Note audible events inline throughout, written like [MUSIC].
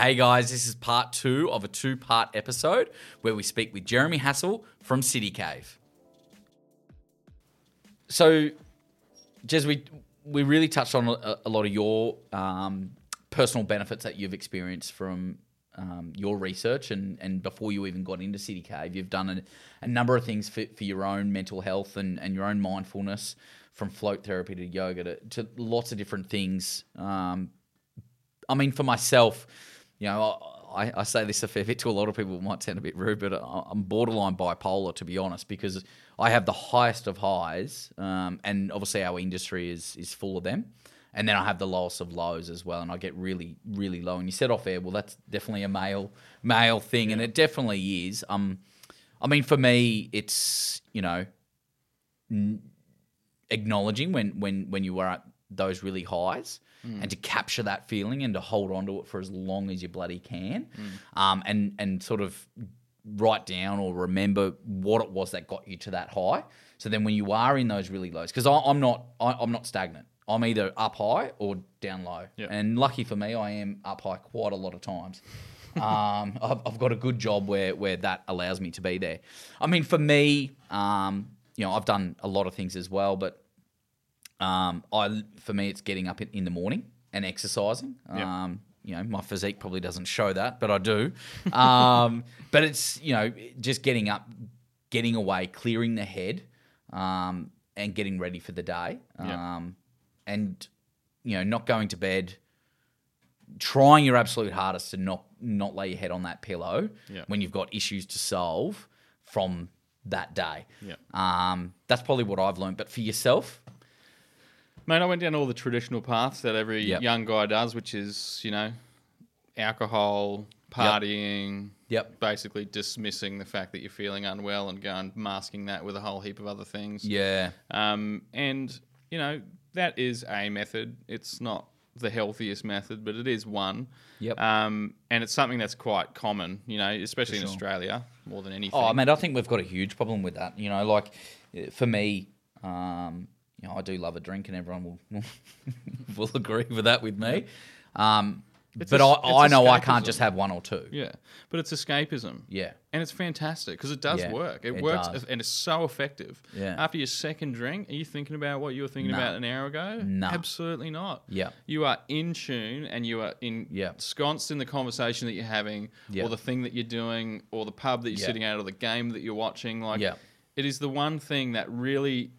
Hey guys, this is part two of a two part episode where we speak with Jeremy Hassell from City Cave. So, Jez, we, we really touched on a, a lot of your um, personal benefits that you've experienced from um, your research and, and before you even got into City Cave. You've done a, a number of things for, for your own mental health and, and your own mindfulness from float therapy to yoga to, to lots of different things. Um, I mean, for myself, you know, I, I say this a fair bit to a lot of people. It might sound a bit rude, but I'm borderline bipolar to be honest, because I have the highest of highs, um, and obviously our industry is is full of them. And then I have the lowest of lows as well, and I get really, really low. And you said off air, well, that's definitely a male male thing, and it definitely is. Um, I mean, for me, it's you know, acknowledging when when when you are at those really highs and to capture that feeling and to hold on to it for as long as you bloody can. Um, and and sort of write down or remember what it was that got you to that high. So then when you are in those really lows because i'm not I, i'm not stagnant. I'm either up high or down low. Yeah. and lucky for me i am up high quite a lot of times. [LAUGHS] Um, I've, I've got a good job where where that allows me to be there. I mean, for me, um, you know, I've done a lot of things as well, but um, I for me, it's getting up in, the morning and exercising. Yeah. Um, you know, my physique probably doesn't show that, but I do. Um, [LAUGHS] but it's you know, just getting up, getting away, clearing the head, um, and getting ready for the day. Yeah. Um, and you know, not going to bed trying your absolute hardest to not not lay your head on that pillow Yeah. when you've got issues to solve from that day. Yeah. Um, that's probably what I've learned. But for yourself, Mate, I went down all the traditional paths that every Yep. young guy does, which is, you know, alcohol, partying, Yep. basically dismissing the fact that you're feeling unwell and going masking that with a whole heap of other things. yeah, Um, and, you know, that is a method. It's not the healthiest method, but it is one. Yep. Um, and it's something that's quite common, you know, especially in. Australia more than anything. Oh, man, I think we've got a huge problem with that. You know, like uh, for me, um, you know, I do love a drink, and everyone will [LAUGHS] will, agree with that with me. Um, It's but a- I, I know I can't just have one or two. Yeah, but it's escapism. Yeah. And it's fantastic because it does Yeah, work. It, it works does. and it's so effective. Yeah. After your second drink, are you thinking about what you were thinking No. about an hour ago? No. Absolutely not. Yeah. You are in tune and you are in Yeah. ensconced in the conversation that you're having Yeah. or the thing that you're doing or the pub that you're Yeah. sitting at or the game that you're watching. Like Yeah. it is the one thing that really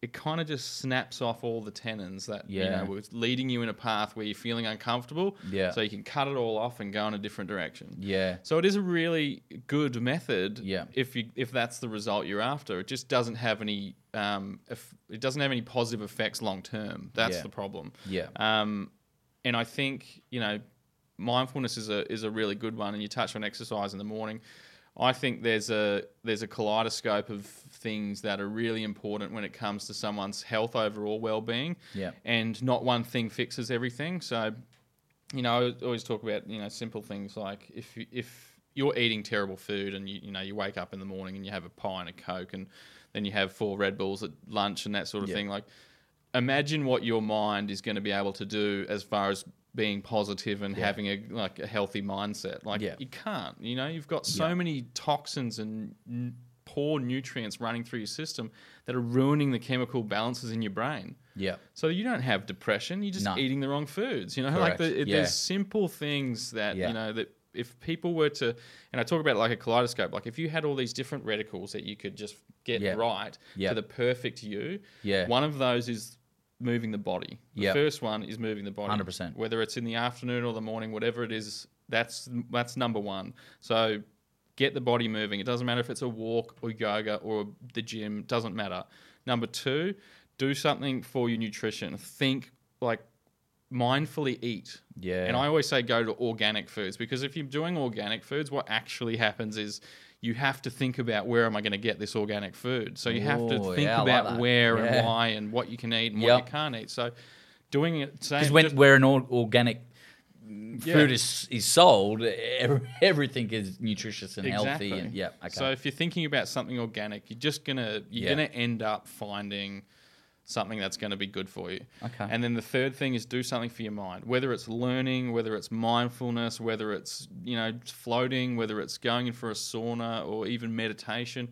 it kind of just snaps off all the tenons that you know was leading you in a path where you're feeling uncomfortable. Yeah. So you can cut it all off and go in a different direction. Yeah. So it is a really good method. Yeah. If you if that's the result you're after, it just doesn't have any um if, it doesn't have any positive effects long term. That's Yeah. the problem. Yeah. Um, and I think you know mindfulness is a is a really good one. And you touch on exercise in the morning. I think there's a there's a kaleidoscope of things that are really important when it comes to someone's health overall well being. Yeah. And not one thing fixes everything. So you know, I always talk about you know simple things like if you, if you're eating terrible food and you you know you wake up in the morning and you have a pie and a coke and then you have four Red Bulls at lunch and that sort of Yeah. thing. Like, imagine what your mind is going to be able to do as far as being positive and having a like a healthy mindset. Like, Yeah. you can't. You know, you've got so Yeah. many toxins and n- poor nutrients running through your system that are ruining the chemical balances in your brain. Yeah. So you don't have depression. You're just No. eating the wrong foods. You know, like the, it, Yeah. there's simple things that Yeah. you know that if people were to, and I talk about it like a kaleidoscope. Like if you had all these different reticles that you could just get Yeah. right Yeah. to the perfect you. Yeah. One of those is moving the body. The Yeah. first one is moving the body. 100%. Whether it's in the afternoon or the morning, whatever it is, that's that's number one. So get the body moving. It doesn't matter if it's a walk or yoga or the gym, doesn't matter. Number two, do something for your nutrition. Think like mindfully eat. Yeah. And I always say go to organic foods because if you're doing organic foods, what actually happens is you have to think about where am I going to get this organic food. So you have to Ooh, think yeah, I like about where Yeah. and why and what you can eat and what you can't eat. So doing it Because when just- where an or- organic Yeah. food is is sold, ev- [LAUGHS] everything is nutritious and healthy. And, yeah. Okay. So if you're thinking about something organic, you're just gonna you're gonna end up finding something that's going to be good for you. Okay. And then the third thing is do something for your mind, whether it's learning, whether it's mindfulness, whether it's you know floating, whether it's going in for a sauna or even meditation,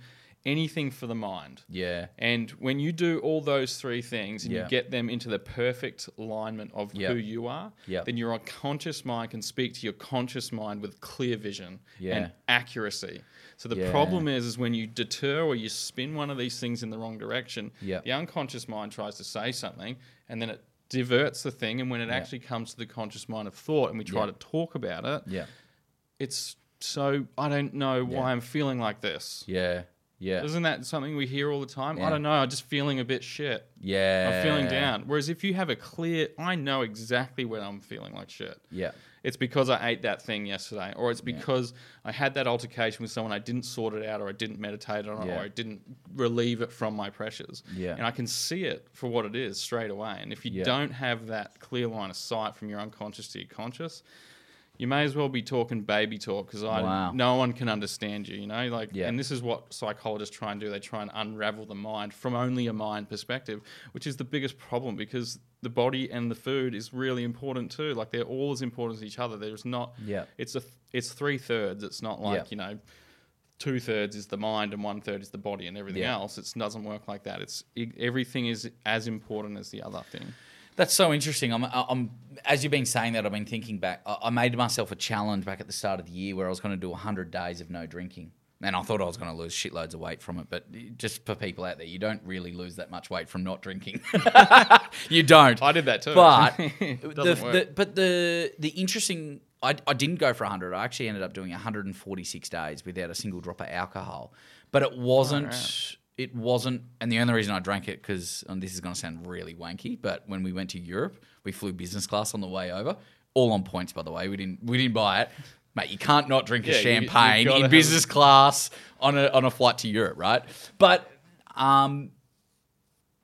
anything for the mind. Yeah. And when you do all those three things and Yeah. you get them into the perfect alignment of Yeah. who you are, Yeah. then your unconscious mind can speak to your conscious mind with clear vision Yeah. and accuracy. So the problem is, is when you deter or you spin one of these things in the wrong direction, the unconscious mind tries to say something and then it diverts the thing. And when it actually comes to the conscious mind of thought and we try to talk about it, Yeah. it's so I don't know why. I'm feeling like this. Yeah. Yeah. Isn't that something we hear all the time? Yeah. I don't know. I'm just feeling a bit shit. Yeah. I'm feeling down. Whereas if you have a clear, I know exactly when I'm feeling like shit. Yeah. It's because I ate that thing yesterday, or it's because I had that altercation with someone I didn't sort it out, or I didn't meditate on it, Yeah. or I didn't relieve it from my pressures. Yeah. And I can see it for what it is straight away. And if you Yeah. don't have that clear line of sight from your unconscious to your conscious, you may as well be talking baby talk because I Wow. no one can understand you. You know, like, Yeah. and this is what psychologists try and do. They try and unravel the mind from only a mind perspective, which is the biggest problem because the body and the food is really important too. Like they're all as important as each other. There's not. Yeah. It's a. It's three thirds. It's not like Yeah. you know. Two thirds is the mind and one third is the body and everything Yeah. else. It doesn't work like that. It's e- everything is as important as the other thing. That's so interesting. I'm, uh, I'm, as you've been saying that, I've been thinking back. I, made myself a challenge back at the start of the year where I was going to do 100 days of no drinking. And I thought I was going to lose shitloads of weight from it. But just for people out there, you don't really lose that much weight from not drinking. [LAUGHS] you don't. I did that too. But [LAUGHS] the, the, but the the interesting, I, I didn't go for 100. I actually ended up doing 146 days without a single drop of alcohol. But it wasn't. out. It wasn't, and the only reason I drank it because and this is going to sound really wanky, but when we went to Europe, we flew business class on the way over, all on points by the way. We didn't we didn't buy it, mate. You can't not drink a Yeah, you- you've champagne gotta in business class on a on a flight to Europe, right? But um,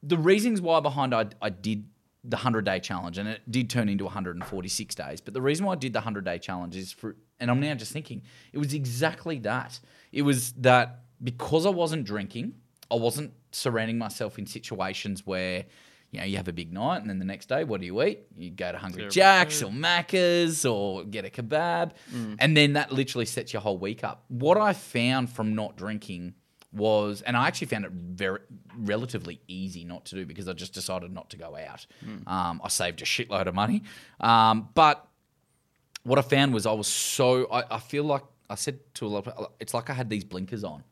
the reasons why behind I, I did the 100 day challenge and it did turn into 146 days but the reason why i did the 100 day challenge is for and i'm now just thinking it was exactly that it was that because i wasn't drinking i wasn't surrounding myself in situations where you know you have a big night and then the next day what do you eat? You go to hungry jacks or macca's or get a kebab. And then that literally sets your whole week up. What i found from not drinking was, and I actually found it very relatively easy not to do because I just decided not to go out. Um, I saved a shitload of money, um, but what I found was I was so I, I feel like I said to a lot of people, it's like I had these blinkers on,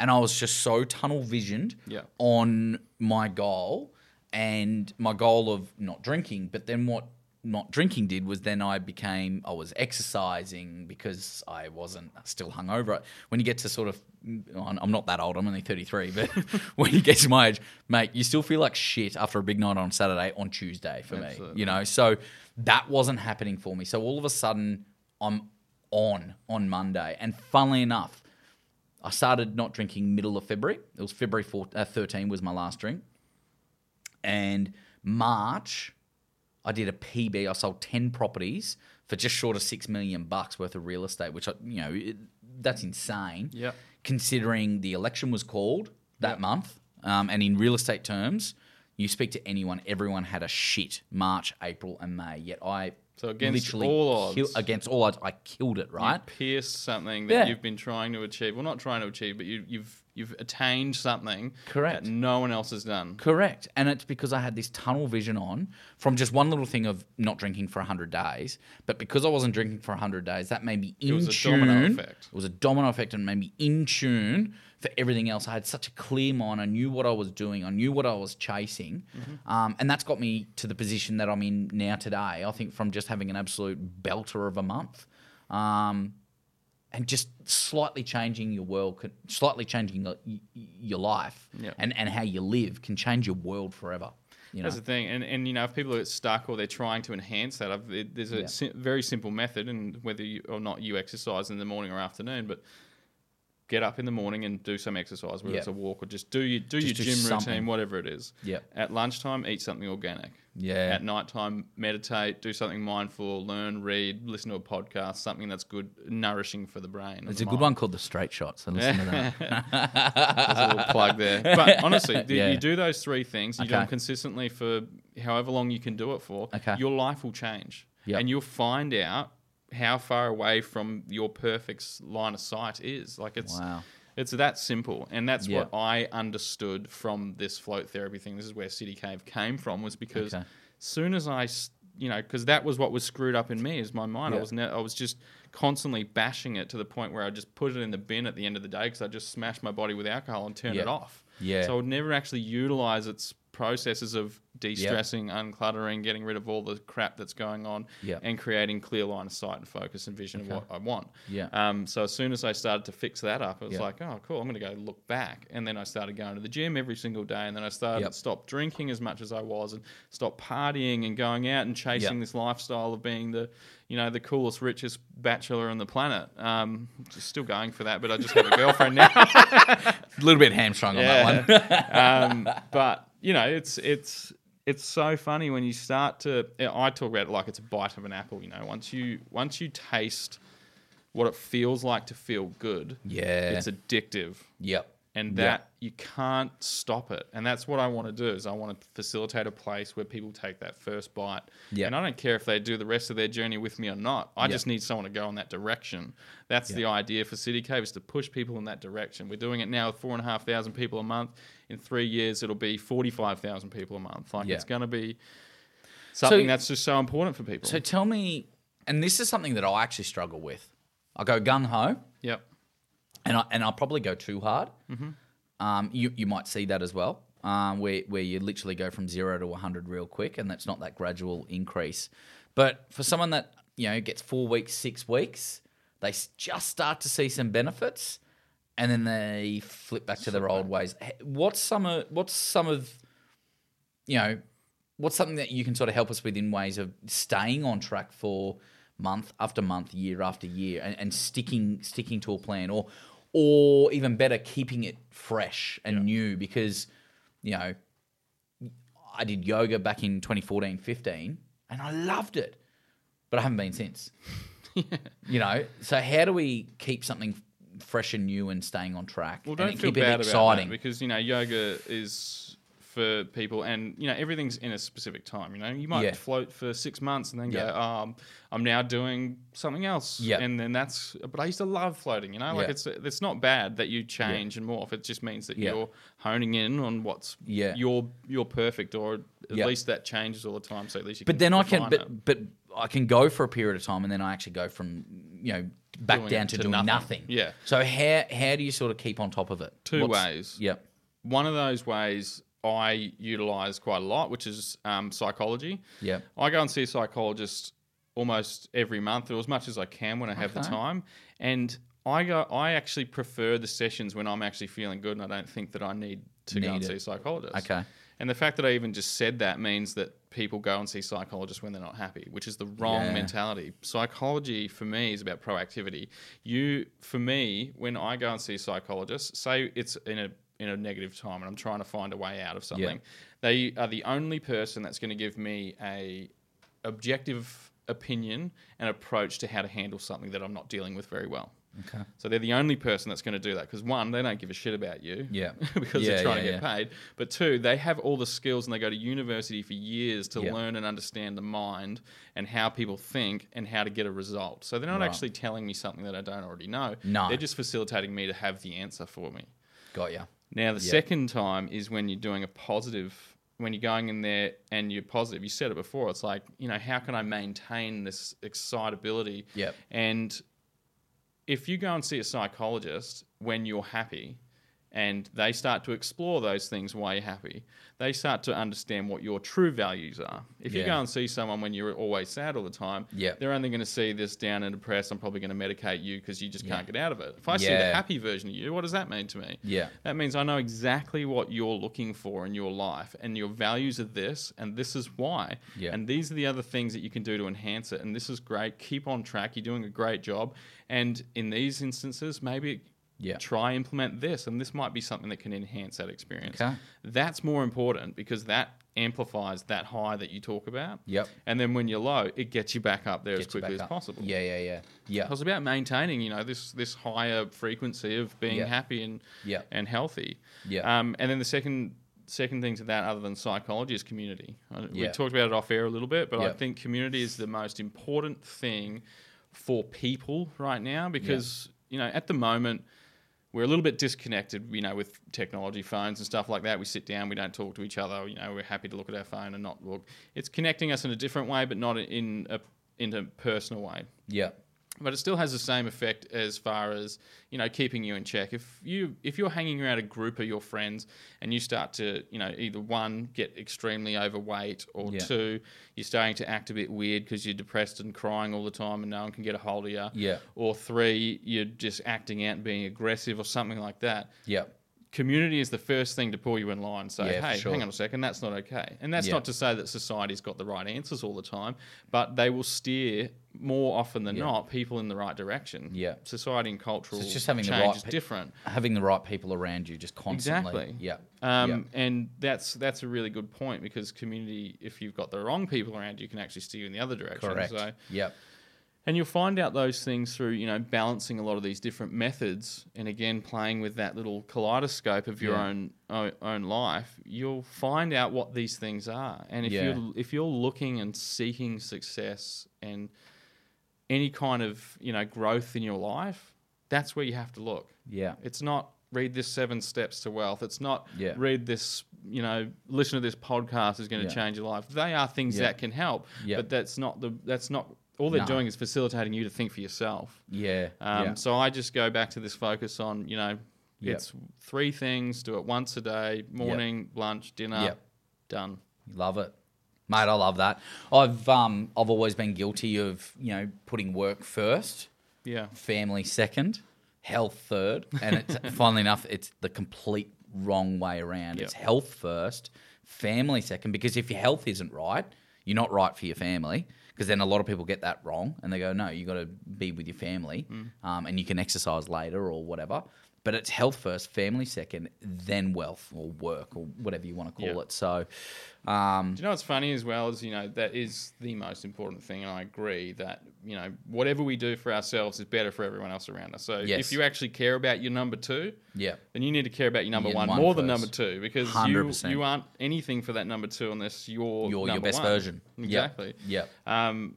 and I was just so tunnel visioned Yeah. on my goal and my goal of not drinking. But then what not drinking did was then I became I was exercising because I wasn't still hungover. When you get to sort of I'm not that old. I'm only 33, but [LAUGHS] when you get to my age, mate, you still feel like shit after a big night on Saturday on Tuesday for me. You know, so that wasn't happening for me. So all of a sudden, I'm on on Monday, and funnily enough, I started not drinking middle of February. It was February 4, uh, 13 was my last drink, and March, I did a PB. I sold 10 properties for just short of six million bucks worth of real estate, which I, you know it, that's insane. Yep. Considering the election was called that month, um, and in real estate terms, you speak to anyone, everyone had a shit March, April, and May. Yet I So against literally all kill- odds. against all odds, I killed it. Right? You pierced something that Yeah. you've been trying to achieve. Well, not trying to achieve, but you, you've you've attained something Correct. that no one else has done. Correct. And it's because I had this tunnel vision on from just one little thing of not drinking for 100 days. But because I wasn't drinking for 100 days, that made me in it was a domino effect. It was a domino effect and made me in tune for everything else. I had such a clear mind. I knew what I was doing, I knew what I was chasing. Mm-hmm. Um, and that's got me to the position that I'm in now today. I think from just having an absolute belter of a month. Um, and just slightly changing your world, slightly changing your, life and, and how you live can change your world forever. You know? That's the thing, and and you know if people are stuck or they're trying to enhance that, I've, it, there's a Yeah. very simple method, and whether you, or not you exercise in the morning or afternoon, but get up in the morning and do some exercise, whether Yep. it's a walk or just do your do Just your do gym something. routine, whatever it is. Yep. At lunchtime, eat something organic. Yeah. At nighttime, meditate, do something mindful, learn, read, listen to a podcast, something that's good, nourishing for the brain. There's the a good one called the Straight Shot. So listen to that. [LAUGHS] There's a little plug there. But [LAUGHS] honestly, Yeah. you do those three things, you do them consistently for however long you can do it for, Okay. your life will change. Yep. And you'll find out how far away from your perfect line of sight is. Like it's Wow. it's that simple. And that's Yeah. what I understood from this float therapy thing. This is where City Cave came from was because Okay. soon as I, you know, because that was what was screwed up in me is my mind. I was ne- I was just constantly bashing it to the point where I just put it in the bin at the end of the day because I just smashed my body with alcohol and turned Yeah. it off. Yeah. So I would never actually utilize its processes of de-stressing, uncluttering, getting rid of all the crap that's going on, Yeah. and creating clear line of sight and focus and vision Okay. of what I want. Yeah. Um, so as soon as I started to fix that up, it was Yeah. like, oh, cool, I'm going to go look back. And then I started going to the gym every single day. And then I started Yep. stop drinking as much as I was and stop partying and going out and chasing Yep. this lifestyle of being the, you know, the coolest, richest bachelor on the planet. Um, just still going for that, but I just have a girlfriend now. [LAUGHS] A little bit hamstrung on that one. [LAUGHS] um, but you know, it's it's it's so funny when you start to. I talk about it like it's a bite of an apple. You know, once you once you taste what it feels like to feel good, Yeah. it's addictive, Yep. And Yeah. that you can't stop it. And that's what I want to do. Is I want to facilitate a place where people take that first bite. Yeah. And I don't care if they do the rest of their journey with me or not. I Yeah. just need someone to go in that direction. That's the idea for City Cave is to push people in that direction. We're doing it now with four and a half thousand people a month. In three years, it'll be forty-five thousand people a month. Like Yeah. it's going to be something So- that's just so important for people. So tell me, and this is something that I actually struggle with. I go gung ho, yep. And I and I'll probably go too hard. Mm-hmm. Um, you you might see that as well, um, where where you literally go from zero to hundred real quick, and that's not that gradual increase. But for someone that you know gets four weeks, six weeks, they just start to see some benefits, and then they flip back to their old ways. What's some of what's some of you know what's something that you can sort of help us with in ways of staying on track for month after month, year after year, and, and sticking sticking to a plan, or or even better, keeping it fresh and new because you know I did yoga back in 2014, 15, and I loved it, but I haven't been since. [LAUGHS] You know, so how do we keep something fresh and new and staying on track? Well, don't feel keep it bad exciting? about that because you know yoga is for people, and you know everything's in a specific time. You know, you might Yeah. float for six months and then Yeah. go, um, "I'm now doing something else." Yeah. and then that's. But I used to love floating. You know, like Yeah. it's it's not bad that you change and morph. It just means that you're honing in on what's Yeah. your your perfect, or at least that changes all the time. So at least you. But then I can, it. but but I can go for a period of time, and then I actually go from you know back Doing down to, to doing nothing. nothing. Yeah. So how how do you sort of keep on top of it? Two ways. Yep. One of those ways I utilize quite a lot, which is um, psychology. Yep. I go and see a psychologist almost every month or as much as I can when I have the time. And I go I actually prefer the sessions when I'm actually feeling good and I don't think that I need to go and it. see a psychologist. Okay. And the fact that I even just said that means that people go and see psychologists when they're not happy, which is the wrong Yeah. mentality. Psychology for me is about proactivity. You, for me, when I go and see a psychologist, say it's in a in a negative time and I'm trying to find a way out of something, they are the only person that's going to give me a objective opinion and approach to how to handle something that I'm not dealing with very well. Okay. So they're the only person that's going to do that because one, they don't give a shit about you, Yeah. [LAUGHS] because Yeah, they're trying yeah, to get paid. But two, they have all the skills and they go to university for years to Yeah. learn and understand the mind and how people think and how to get a result. So they're not Right. actually telling me something that I don't already know. No. they're just facilitating me to have the answer for me. Got ya. Now, the Yeah. second time is when you're doing a positive, when you're going in there and you're positive. You said it before. It's like, you know, how can I maintain this excitability? Yep. And if you go and see a psychologist when you're happy and they start to explore those things why you're happy, they start to understand what your true values are. If you go and see someone when you're always sad all the time, they're only going to see this down and depressed. I'm probably going to medicate you because you just Yeah. can't get out of it. If I see the happy version of you, what does that mean to me? Yeah. That means I know exactly what you're looking for in your life, and your values are this, and this is why. Yeah. And these are the other things that you can do to enhance it. And this is great. Keep on track. You're doing a great job. And in these instances, maybe Yeah. Try implement this, and this might be something that can enhance that experience. Okay. That's more important because that amplifies that high that you talk about. Yep. And then when you're low, it gets you back up there Gets as quickly as up. possible. Yeah, yeah, yeah, yeah. It was about maintaining, you know, this this higher frequency of being Yeah. happy and Yeah. and healthy. Yeah. Um, and then the second second thing to that, other than psychology, is community. Uh, We talked about it off air a little bit, but I think community is the most important thing for people right now because you know at the moment we're a little bit disconnected, you know, with technology, phones and stuff like that. We sit down, we don't talk to each other. You know, we're happy to look at our phone and not look. It's connecting us in a different way, but not in a in a personal way Yeah. But it still has the same effect as far as you know keeping you in check if you if you're hanging around a group of your friends and you start to you know either one get extremely overweight or Yeah. two you're starting to act a bit weird because you're depressed and crying all the time and no one can get a hold of you Yeah. or three you're just acting out and being aggressive or something like that Yeah. Community is the first thing to pull you in line. Say, Yeah, hey, sure. hang on a second, that's not okay. And that's Yeah. not to say that society's got the right answers all the time, but they will steer more often than Yeah. not people in the right direction. Yeah. Society and cultural So it's just having the right is pe- different. Having the right people around you just constantly. Exactly. Yeah. Um, yeah. And that's that's a really good point because community, if you've got the wrong people around you, can actually steer you in the other direction. Correct. So, Yep. And you'll find out those things through, you know, balancing a lot of these different methods, and again playing with that little kaleidoscope of your Yeah. own own own life. You'll find out what these things are, and if Yeah. you're if you're looking and seeking success and any kind of you know growth in your life, that's where you have to look. Yeah. It's not read this seven steps to wealth. It's not Yeah. read this, you know, listen to this podcast is going to Yeah. change your life. They are things Yeah. that can help, Yeah. but that's not the that's not all they're No. doing is facilitating you to think for yourself. Yeah. Um, yeah. So I just go back to this focus on, you know, Yep. it's three things. Do it once a day: morning, lunch, dinner. Yep. Done. Love it. Mate, I love that. I've um I've always been guilty of, you know, putting work first, Yeah. family second, health third. And it's [LAUGHS] funnily enough, it's the complete wrong way around. Yep. It's health first, family second. Because if your health isn't right, you're not right for your family. Because then a lot of people get that wrong and they go, no, you got to be with your family um, and you can exercise later or whatever. But it's health first, family second, then wealth or work or whatever you want to call Yeah. it. So, um, Do you know what's funny as well is you know that is the most important thing, and I agree that you know whatever we do for ourselves is better for everyone else around us. So Yes. if you actually care about your number two, yeah, then you need to care about your number Yeah, one, one more than number two because you 100%. you aren't anything for that number two unless you're your, your best one. version. Exactly. Yep. Um,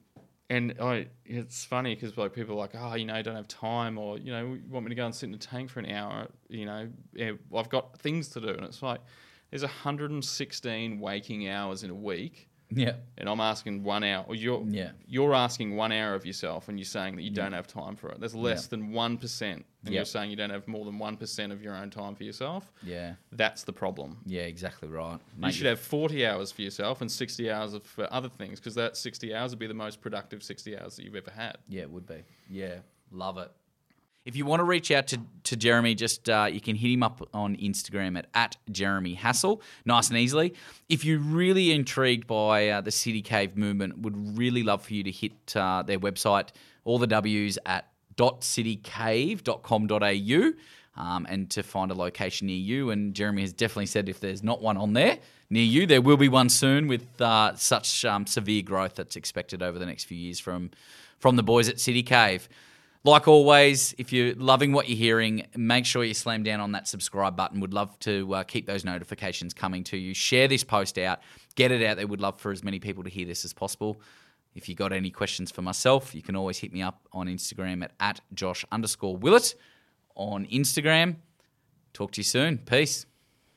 and I, it's funny because like people are like, oh, you know, don't have time, or you know, you want me to go and sit in the tank for an hour. You know, yeah, I've got things to do, and it's like there's 116 waking hours in a week, Yeah. and I'm asking one hour, or you're Yeah. you're asking one hour of yourself, and you're saying that you don't have time for it. That's less Yeah. than one percent, and Yeah. you're saying you don't have more than one percent of your own time for yourself. Yeah. That's the problem. Yeah, exactly right. You should have 40 hours for yourself and 60 hours of- for other things because that 60 hours would be the most productive 60 hours that you've ever had. Yeah, it would be. Yeah, love it. If you want to reach out to, to Jeremy, just uh, you can hit him up on Instagram at, at Jeremy Hassell, nice and easily. If you're really intrigued by uh, the City Cave movement, would really love for you to hit uh, their website, all the W's at .citycave.com.au um, and to find a location near you. And Jeremy has definitely said if there's not one on there near you, there will be one soon with uh, such um, severe growth that's expected over the next few years from from the boys at City Cave. Like always, if you're loving what you're hearing, make sure you slam down on that subscribe button. Would love to uh, keep those notifications coming to you. Share this post out, get it out there. Would love for as many people to hear this as possible. If you got any questions for myself, you can always hit me up on Instagram at, at Josh underscore Willatt on Instagram. Talk to you soon. Peace.